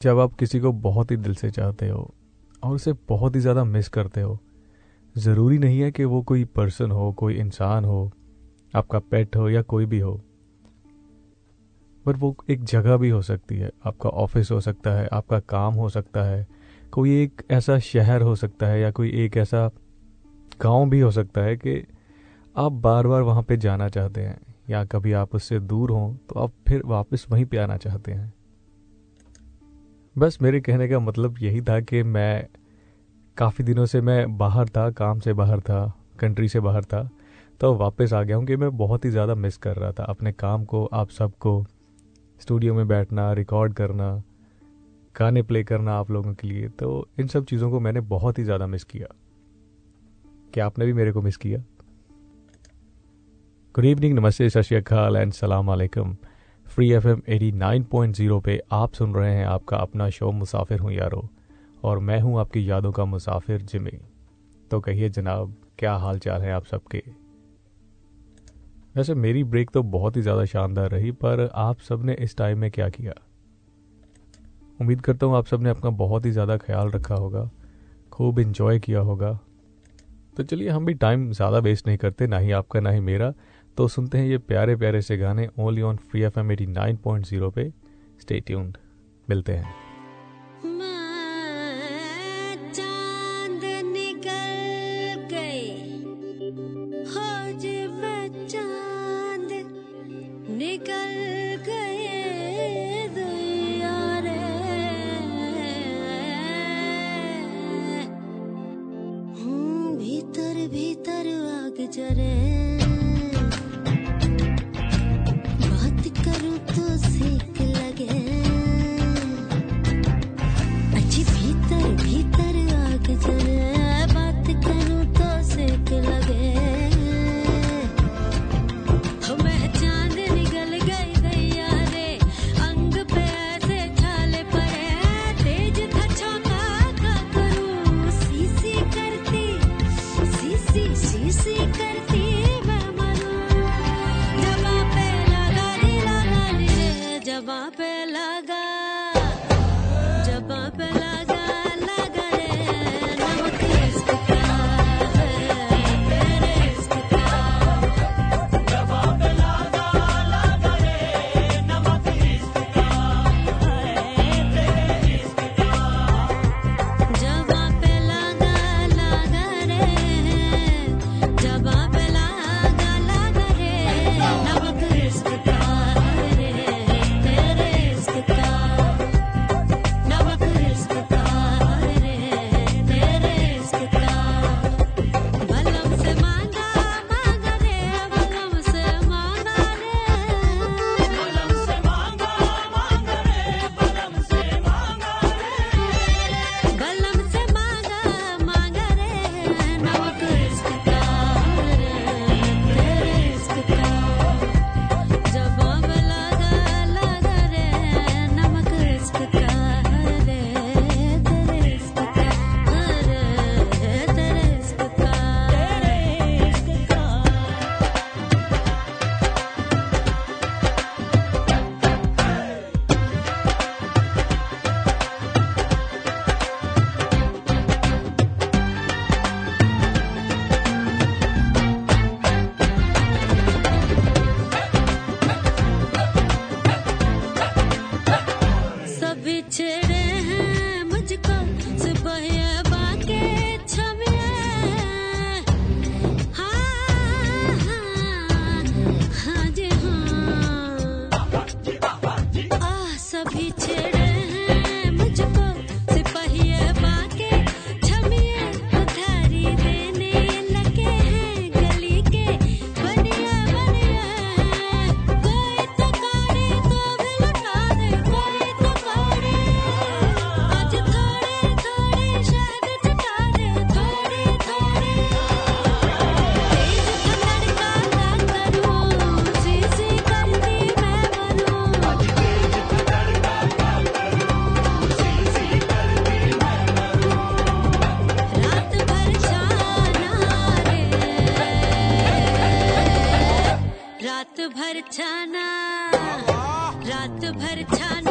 जब आप किसी को बहुत ही दिल से चाहते हो और उसे बहुत ही ज़्यादा मिस करते हो, ज़रूरी नहीं है कि वो कोई पर्सन हो, कोई इंसान हो, आपका पेट हो या कोई भी हो। पर वो एक जगह भी हो सकती है, आपका ऑफ़िस हो सकता है, आपका काम हो सकता है, कोई एक ऐसा शहर हो सकता है या कोई एक ऐसा गाँव भी हो सकता है कि आप बार बार वहाँ पे जाना चाहते हैं या कभी आप उससे दूर हों तो आप फिर वापस वहीं पे आना चाहते हैं। बस मेरे कहने का मतलब यही था कि मैं काफ़ी दिनों से मैं बाहर था, काम से बाहर था कंट्री से बाहर था तो वापस आ गया हूँ कि मैं बहुत ही ज़्यादा मिस कर रहा था अपने काम को, आप सबको स्टूडियो में बैठना रिकॉर्ड करना, गाने प्ले करना आप लोगों के लिए तो इन सब चीज़ों को मैंने बहुत ही ज़्यादा मिस किया। क्या आपने भी मेरे को मिस किया? गुड इवनिंग नमस्ते, सत श्रीकाल एंड सलाम free F M eighty nine point zero पे आप सुन रहे हैं आपका अपना शो मुसाफिर हूँ यारो। और मैं हूँ आपकी यादों का मुसाफिर जिमी। तो कहिए जनाब, क्या हाल चाल है आप सबके? वैसे मेरी ब्रेक तो बहुत ही ज़्यादा शानदार रही, पर आप सबने इस टाइम में क्या किया? उम्मीद करता हूँ आप सबने अपना बहुत ही ज़्यादा ख्याल रखा होगा, खूब इंजॉय किया होगा। तो चलिए हम भी टाइम ज़्यादा वेस्ट नहीं करते, ना ही आपका, ना ही मेरा। तो सुनते हैं ये प्यारे प्यारे से गाने only on free F M eighty nine point zero पे। स्टे ट्यून्ड मिलते हैं। छाना। रात भर छाना।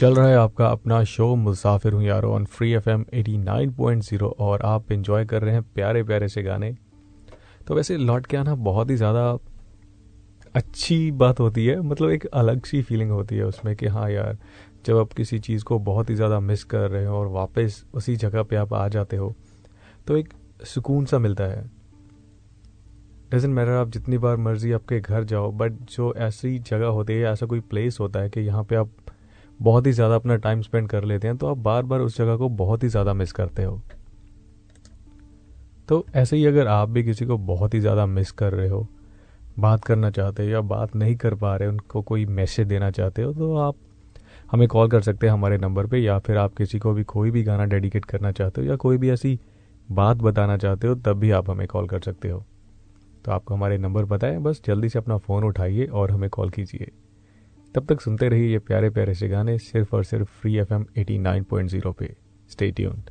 चल रहा है आपका अपना शो, मुसाफिर हूँ यारो on free F M eighty nine point zero और आप इंजॉय कर रहे हैं प्यारे प्यारे से गाने। तो वैसे लौट के आना बहुत ही ज़्यादा अच्छी बात होती है मतलब एक अलग सी फीलिंग होती है उसमें कि हाँ यार, जब आप किसी चीज़ को बहुत ही ज़्यादा मिस कर रहे हो और वापस उसी जगह पे आप आ जाते हो तो एक सुकून सा मिलता है। डजेंट मैटर आप जितनी बार मर्ज़ी आपके घर जाओ बट जो ऐसी जगह होती है ऐसा कोई प्लेस होता है कि यहाँ पे आप बहुत ही ज़्यादा अपना टाइम स्पेंड कर लेते हैं तो आप बार बार उस जगह को बहुत ही ज़्यादा मिस करते हो। तो ऐसे ही अगर आप भी किसी को बहुत ही ज़्यादा मिस कर रहे हो, बात करना चाहते हो या बात नहीं कर पा रहे, उनको कोई मैसेज देना चाहते हो तो आप हमें कॉल कर सकते हैं हमारे नंबर पे, या फिर आप किसी को भी कोई भी गाना डेडिकेट करना चाहते हो या कोई भी ऐसी बात बताना चाहते हो, तब भी आप हमें कॉल कर सकते हो। तो आपको हमारे नंबर बताएँ बस जल्दी से अपना फ़ोन उठाइए और हमें कॉल कीजिए। तब तक सुनते रहिए ये प्यारे प्यारे से गाने सिर्फ़ और सिर्फ़ free F M eighty nine point zero पे। स्टे ट्यून्ड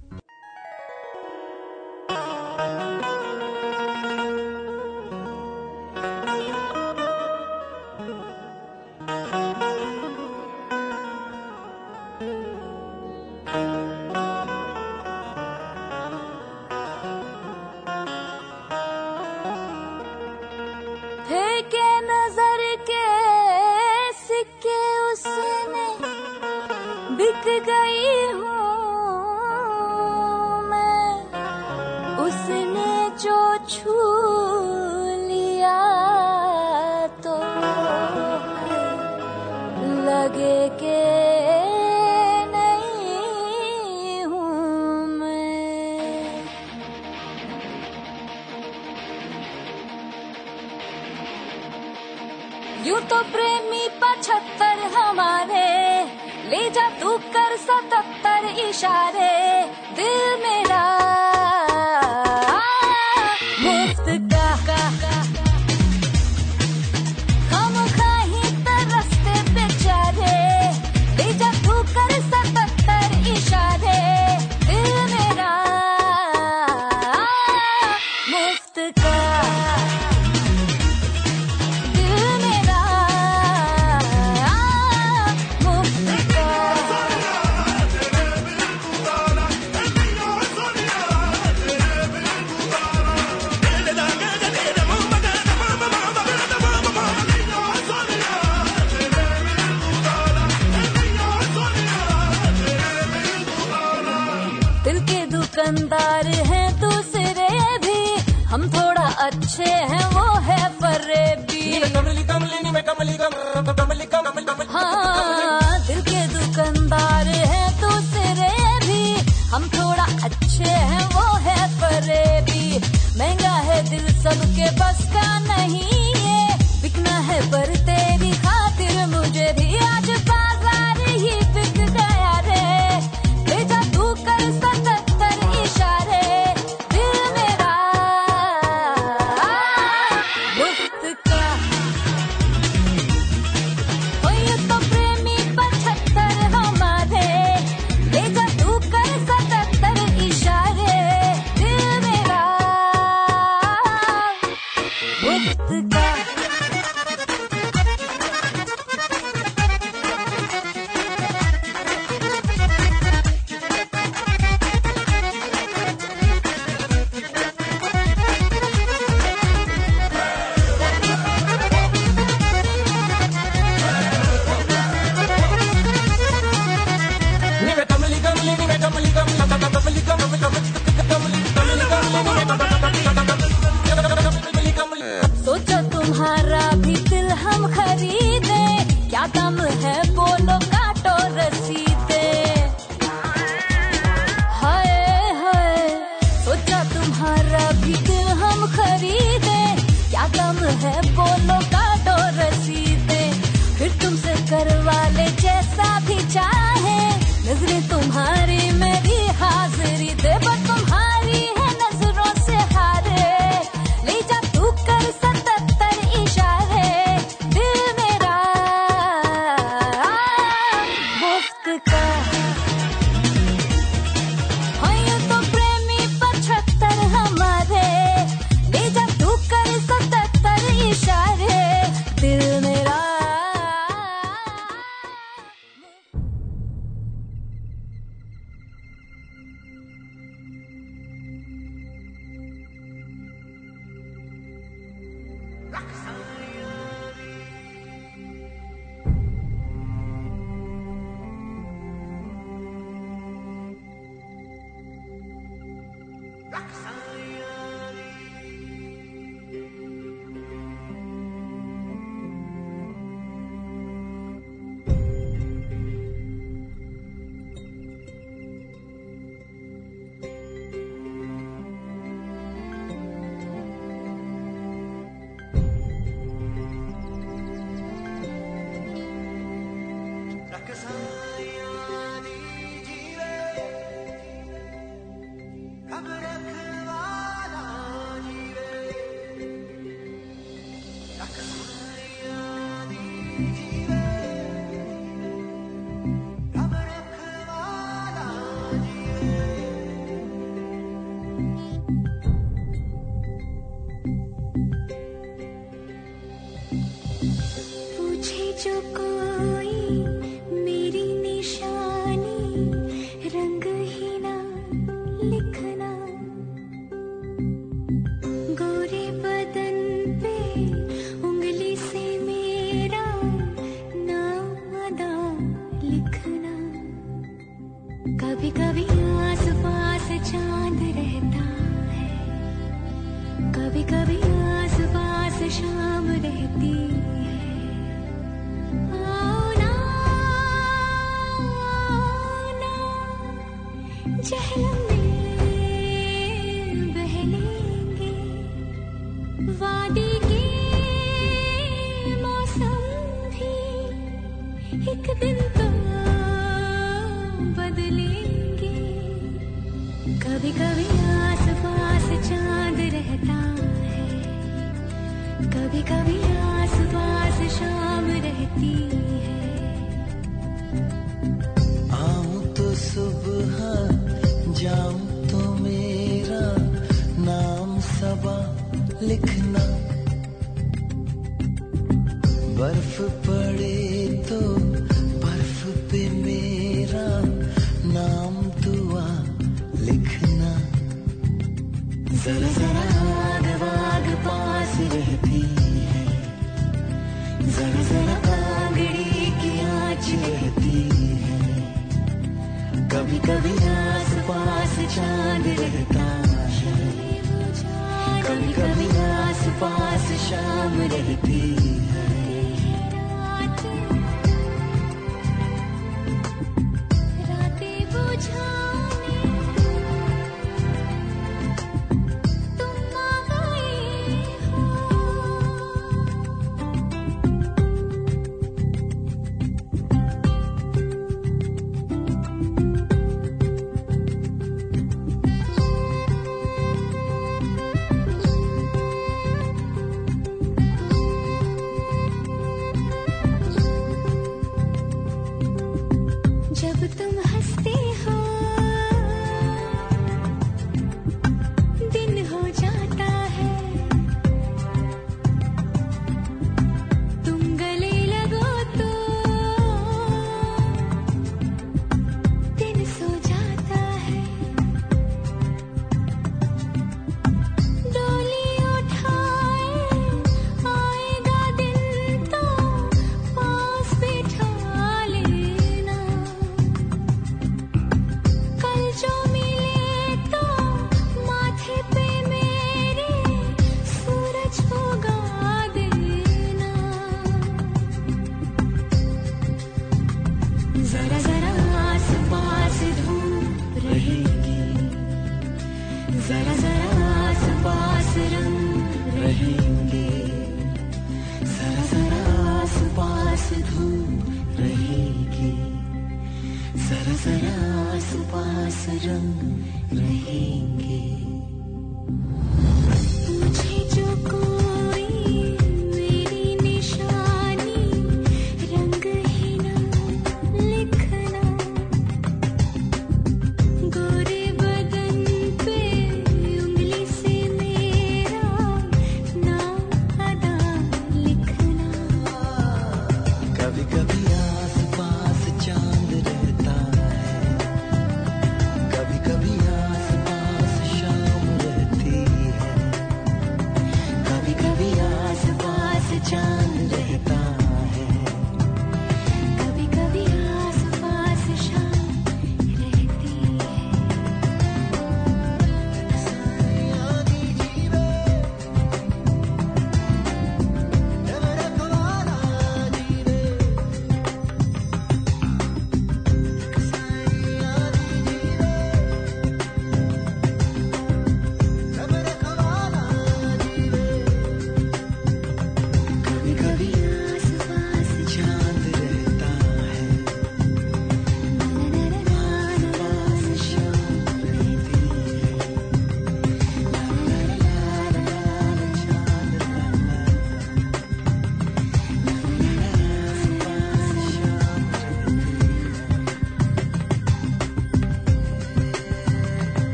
जरा जरा आग पास रहती है। जरा जरा की है। कभी कभी आस पास रहता है। कभी कभी आस पास शाम रहती जरा आस पास रंग रहेंगे।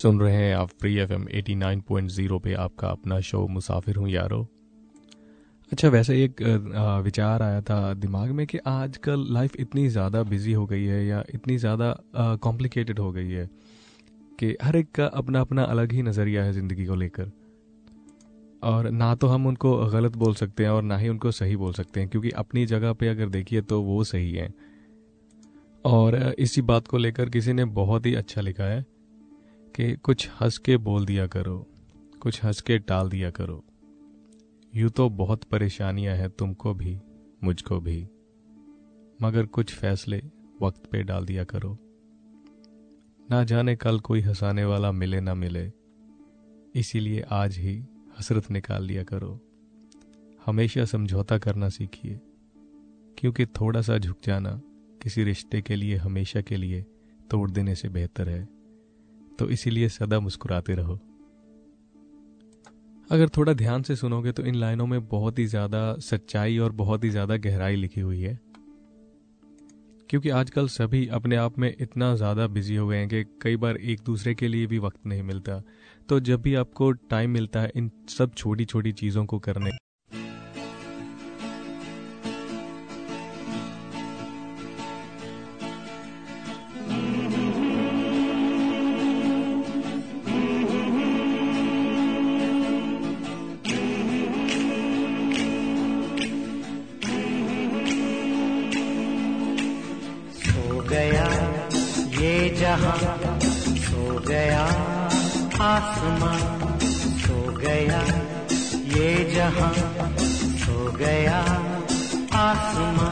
सुन रहे हैं आप free F M eighty nine point zero पे आपका अपना शो मुसाफिर हूँ यारो। अच्छा वैसे एक विचार आया था दिमाग में कि आजकल लाइफ इतनी ज़्यादा बिज़ी हो गई है या इतनी ज़्यादा कॉम्प्लिकेटेड हो गई है कि हर एक का अपना अपना अलग ही नज़रिया है ज़िंदगी को लेकर। और ना तो हम उनको गलत बोल सकते हैं और ना ही उनको सही बोल सकते हैं, क्योंकि अपनी जगह पे अगर देखिए तो वो सही है। और इसी बात को लेकर किसी ने बहुत ही अच्छा लिखा है कि कुछ हंस के बोल दिया करो, कुछ हंस के टाल दिया करो। यूँ तो बहुत परेशानियाँ हैं तुमको भी, मुझको भी। मगर कुछ फैसले वक्त पे डाल दिया करो। ना जाने कल कोई हंसाने वाला मिले ना मिले, इसीलिए आज ही हसरत निकाल लिया करो। हमेशा समझौता करना सीखिए, क्योंकि थोड़ा सा झुक जाना किसी रिश्ते के लिए, हमेशा के लिए तोड़ देने से बेहतर है। तो इसीलिए सदा मुस्कुराते रहो। अगर थोड़ा ध्यान से सुनोगे तो इन लाइनों में बहुत ही ज़्यादा सच्चाई और बहुत ही ज़्यादा गहराई लिखी हुई है। क्योंकि आजकल सभी अपने आप में इतना ज़्यादा बिज़ी हो गए हैं कि कई बार एक दूसरे के लिए भी वक्त नहीं मिलता। तो जब भी आपको टाइम मिलता है इन सब छोटी छोटी चीज़ों को करने जहाँ हो गया आसमां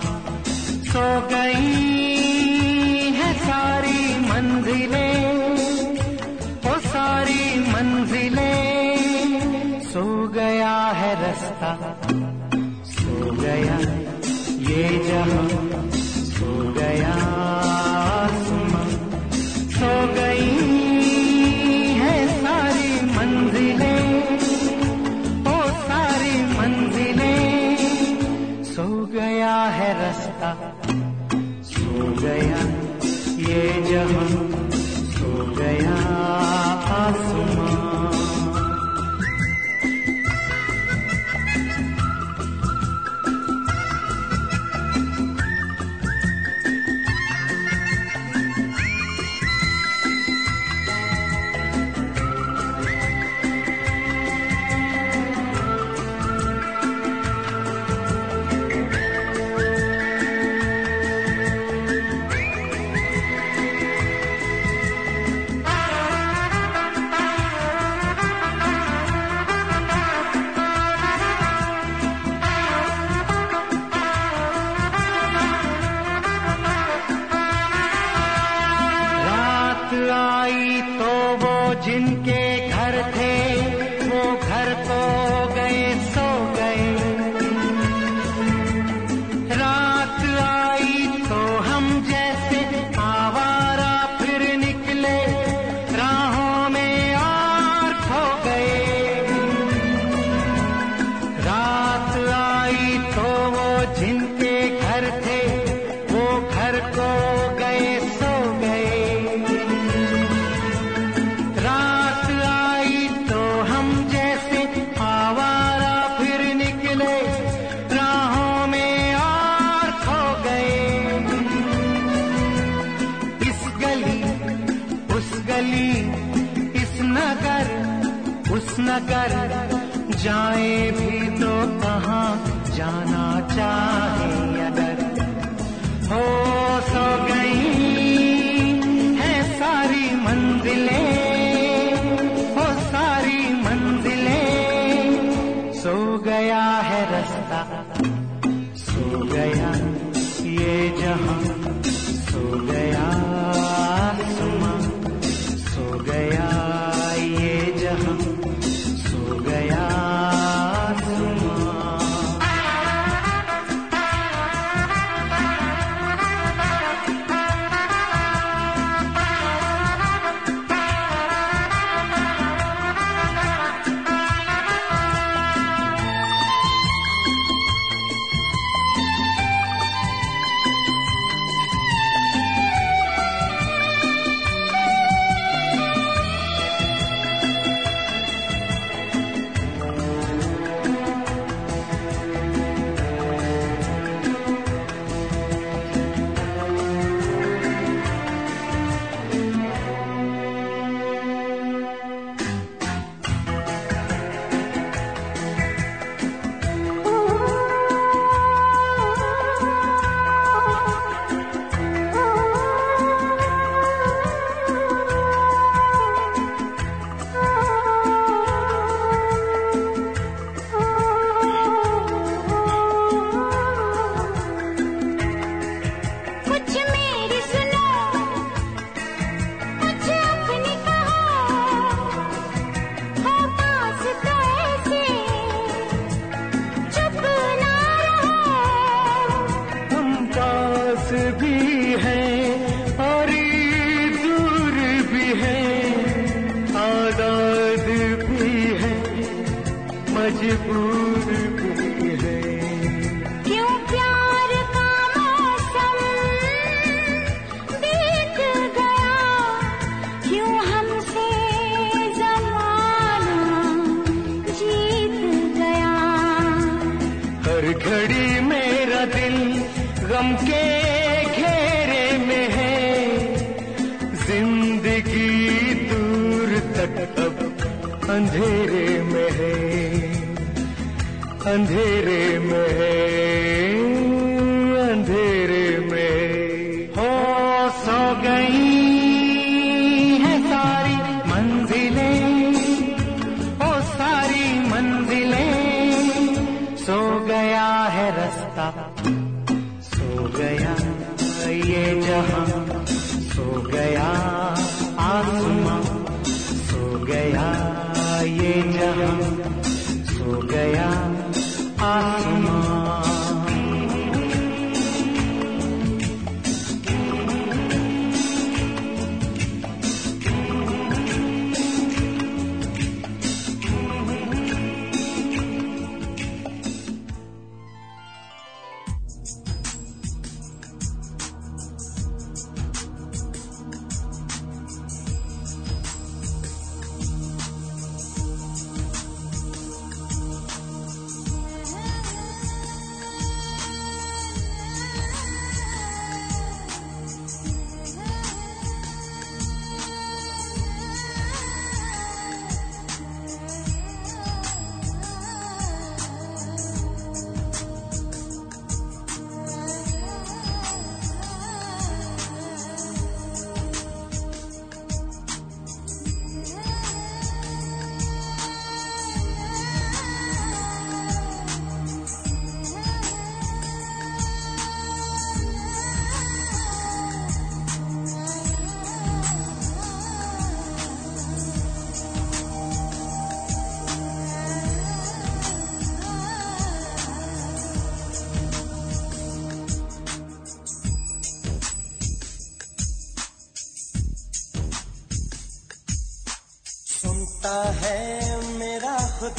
जाए भी तो कहाँ जाना चाहे।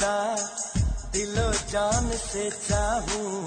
दिलो जान से चाहूँ।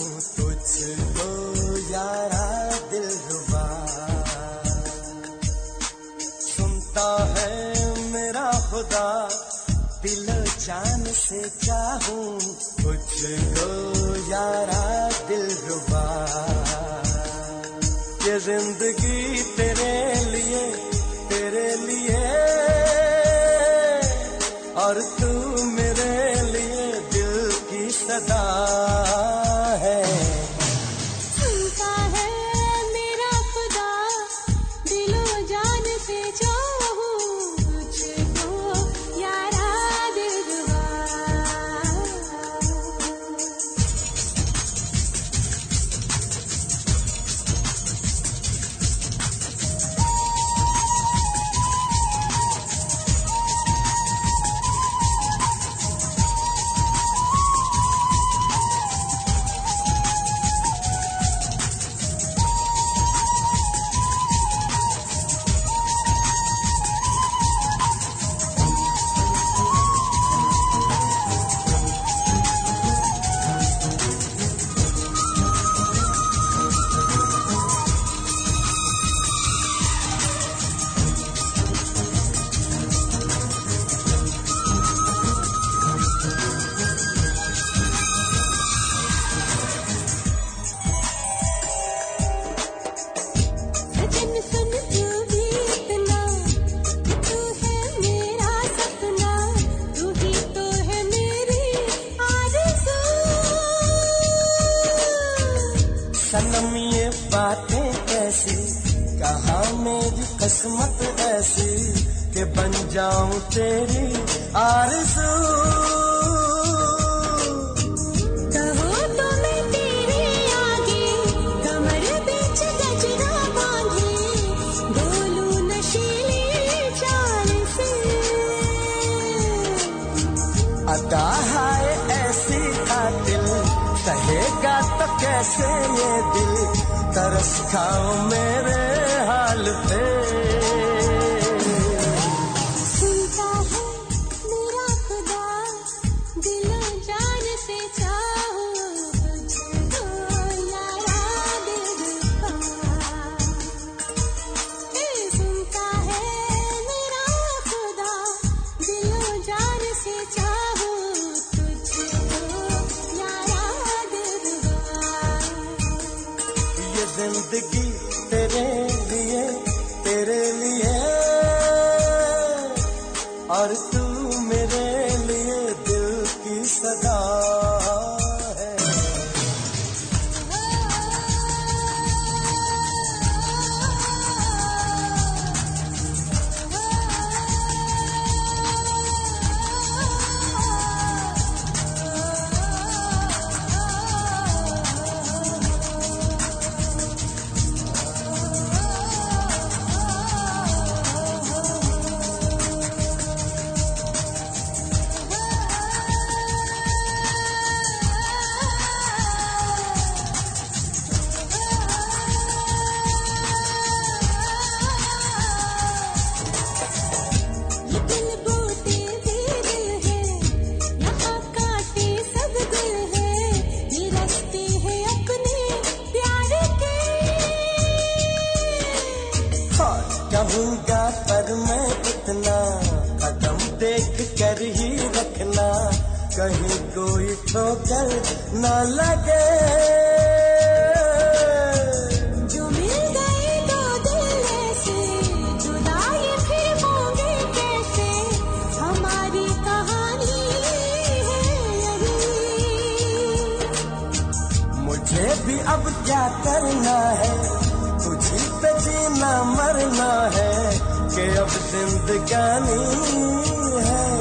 अब क्या करना है? तुझी पे जीना मरना है के अब जिंदगानी है।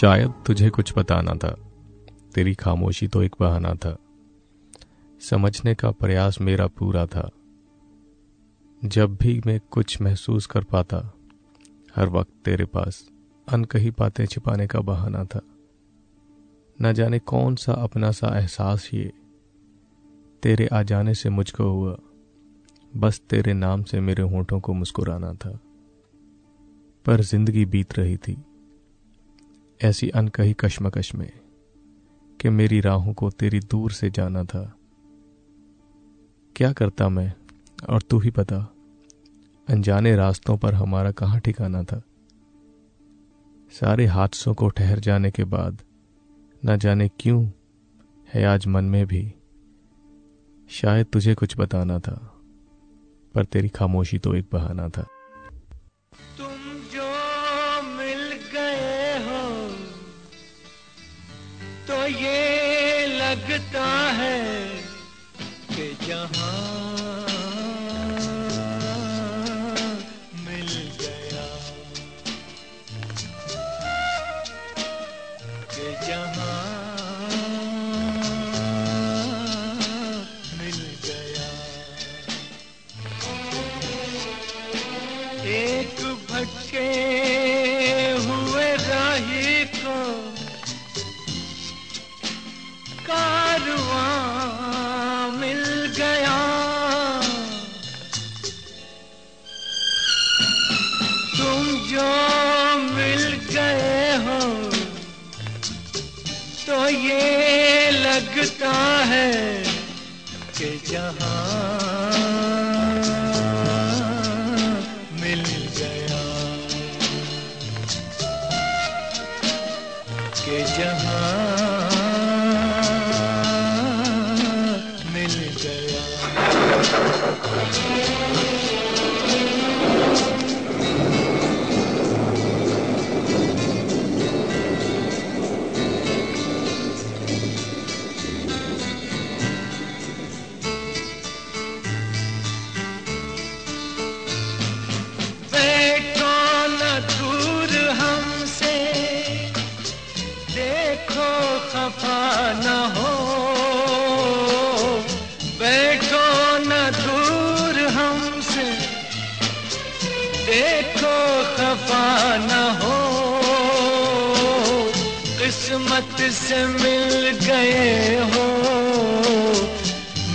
शायद तुझे कुछ बताना था। तेरी खामोशी तो एक बहाना था। समझने का प्रयास मेरा पूरा था। जब भी मैं कुछ महसूस कर पाता, हर वक्त तेरे पास अनकही बातें छिपाने का बहाना था। न जाने कौन सा अपना सा एहसास ये तेरे आ जाने से मुझको हुआ। बस तेरे नाम से मेरे होठों को मुस्कुराना था। पर ज़िंदगी बीत रही थी। ऐसी अनकही कश्मकश में कि मेरी राहों को तेरी दूर से जाना था। क्या करता मैं? और तू ही पता अनजाने रास्तों पर हमारा कहाँ ठिकाना था? सारे हादसों को ठहर जाने के बाद, न जाने क्यों है आज मन में भी। शायद तुझे कुछ बताना था, पर तेरी खामोशी तो एक बहाना था। ये लगता है कि जहाँ जहाँ दीवाना हो, किस्मत से मिल गए हो,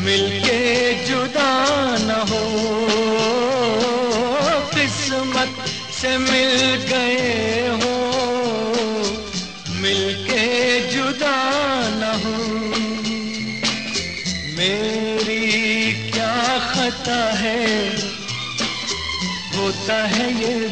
मिलके जुदा न हो, किस्मत से मिल गए हो, मिलके जुदा न हो। मेरी क्या खता है, होता है ये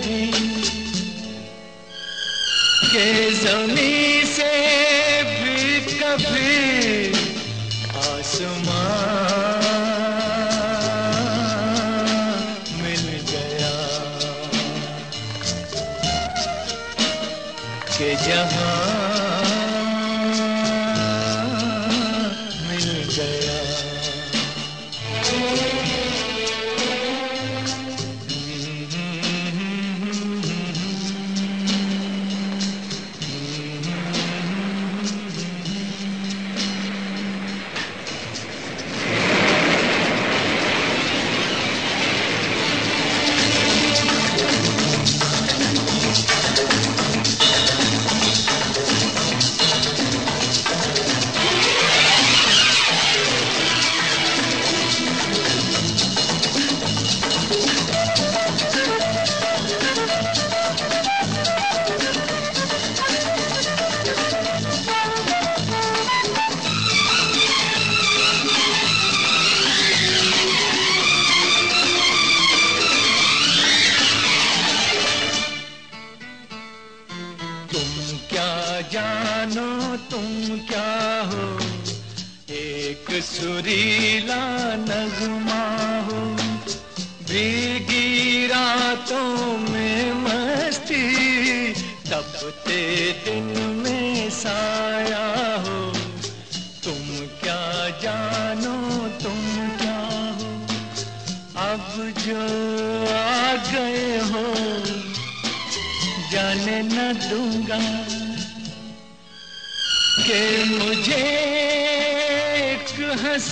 To the Surila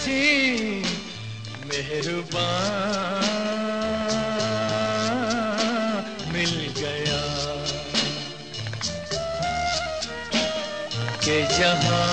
ऐसी मेहरबान मिल गया। के जहाँ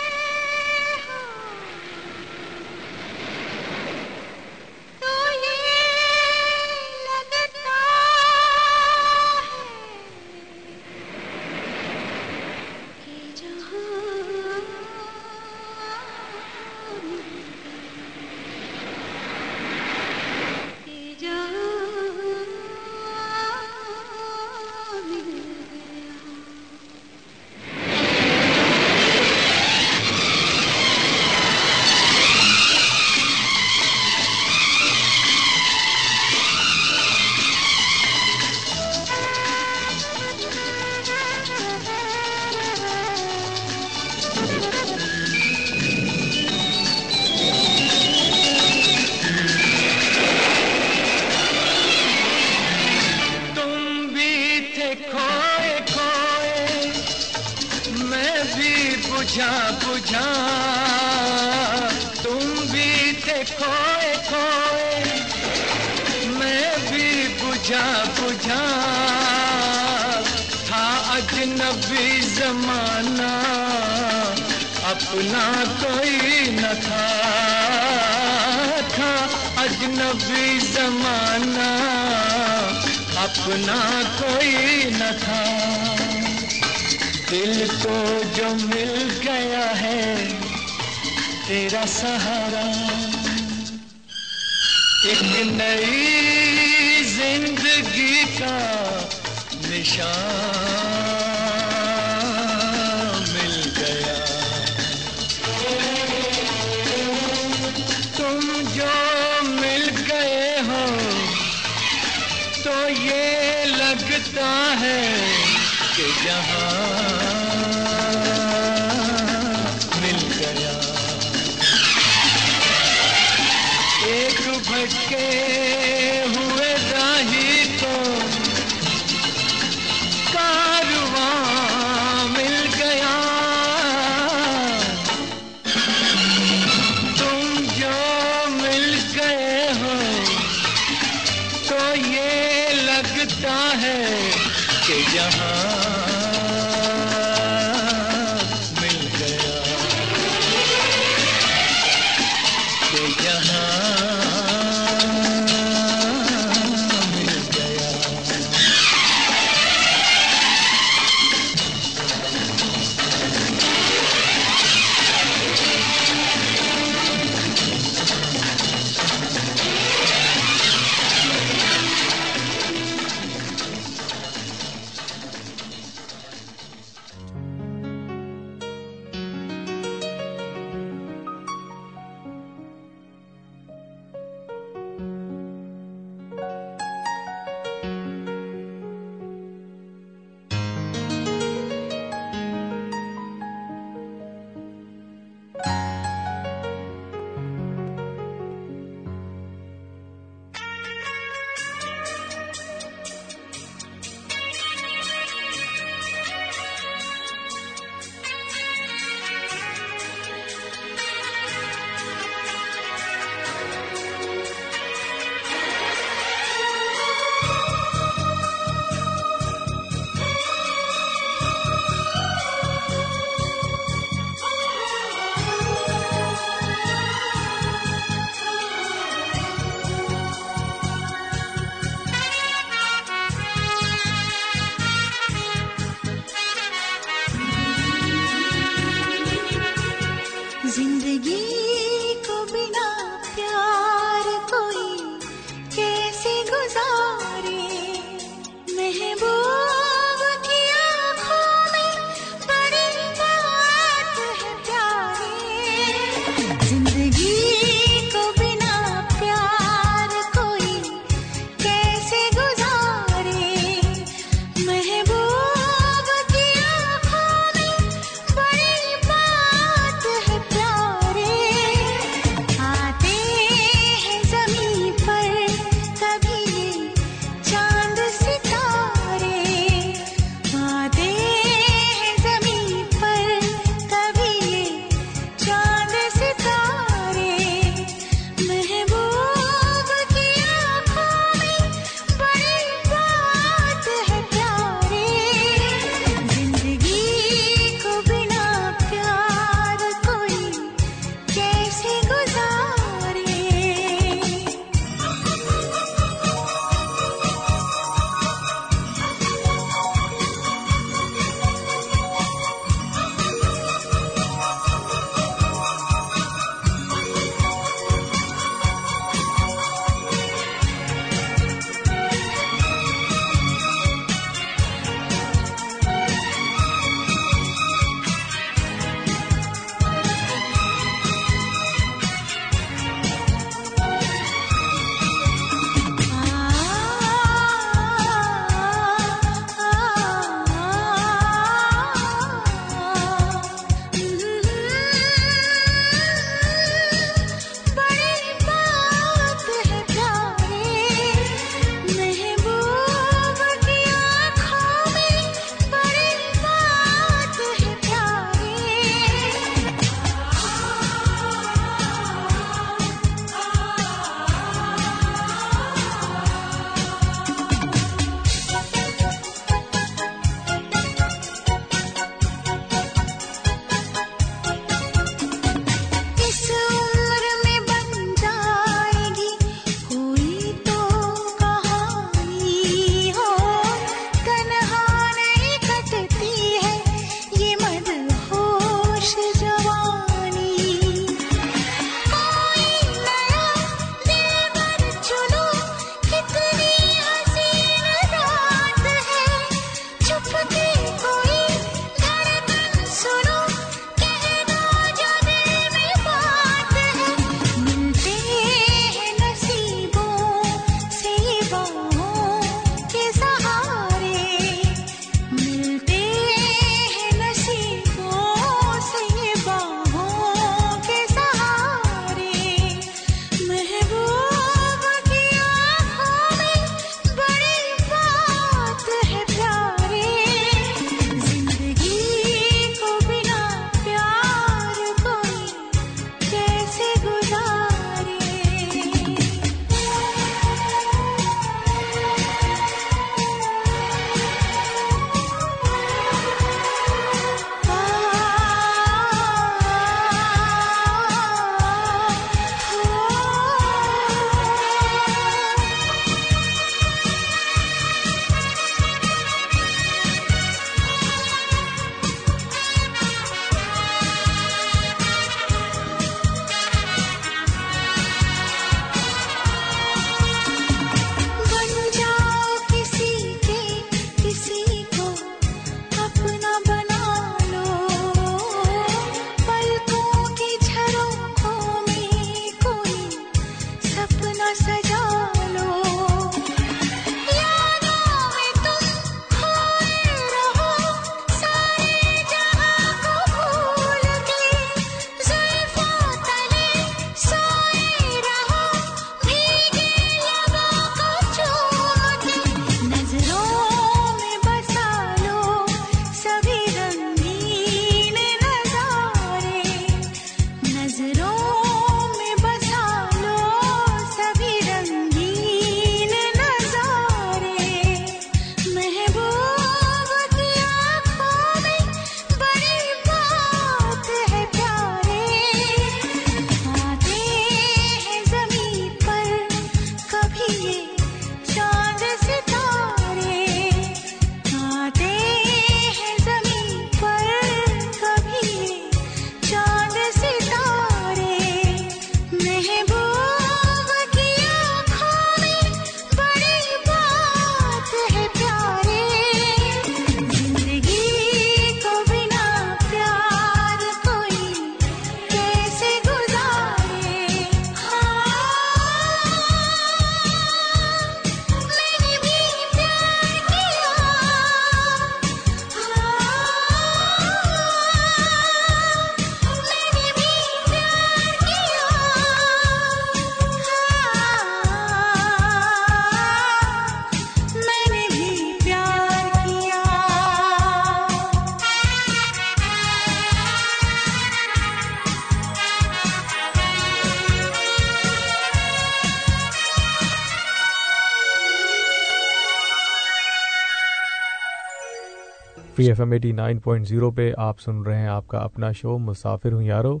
F M eighty nine point zero पे आप सुन रहे हैं आपका अपना शो मुसाफिर हूँ यारो।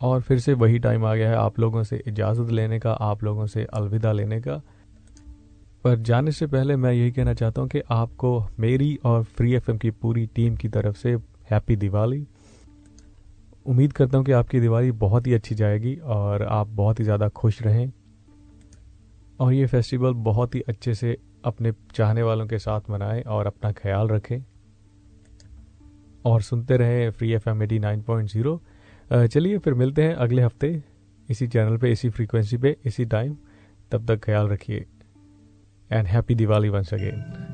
और फिर से वही टाइम आ गया है आप लोगों से इजाज़त लेने का, आप लोगों से अलविदा लेने का। पर जाने से पहले मैं यही कहना चाहता हूँ कि आपको मेरी और फ्री एफएम की पूरी टीम की तरफ़ से हैप्पी दिवाली उम्मीद करता हूँ कि आपकी दिवाली बहुत ही अच्छी जाएगी और आप बहुत ही ज़्यादा खुश रहें। और ये फेस्टिवल बहुत ही अच्छे से अपने चाहने वालों के साथ मनाएँ और अपना ख्याल रखें। और सुनते रहें free F M eighty nine point zero चलिए फिर मिलते हैं अगले हफ़्ते इसी चैनल पे, इसी फ्रीक्वेंसी पे, इसी टाइम तब तक ख्याल रखिए। And happy Diwali once again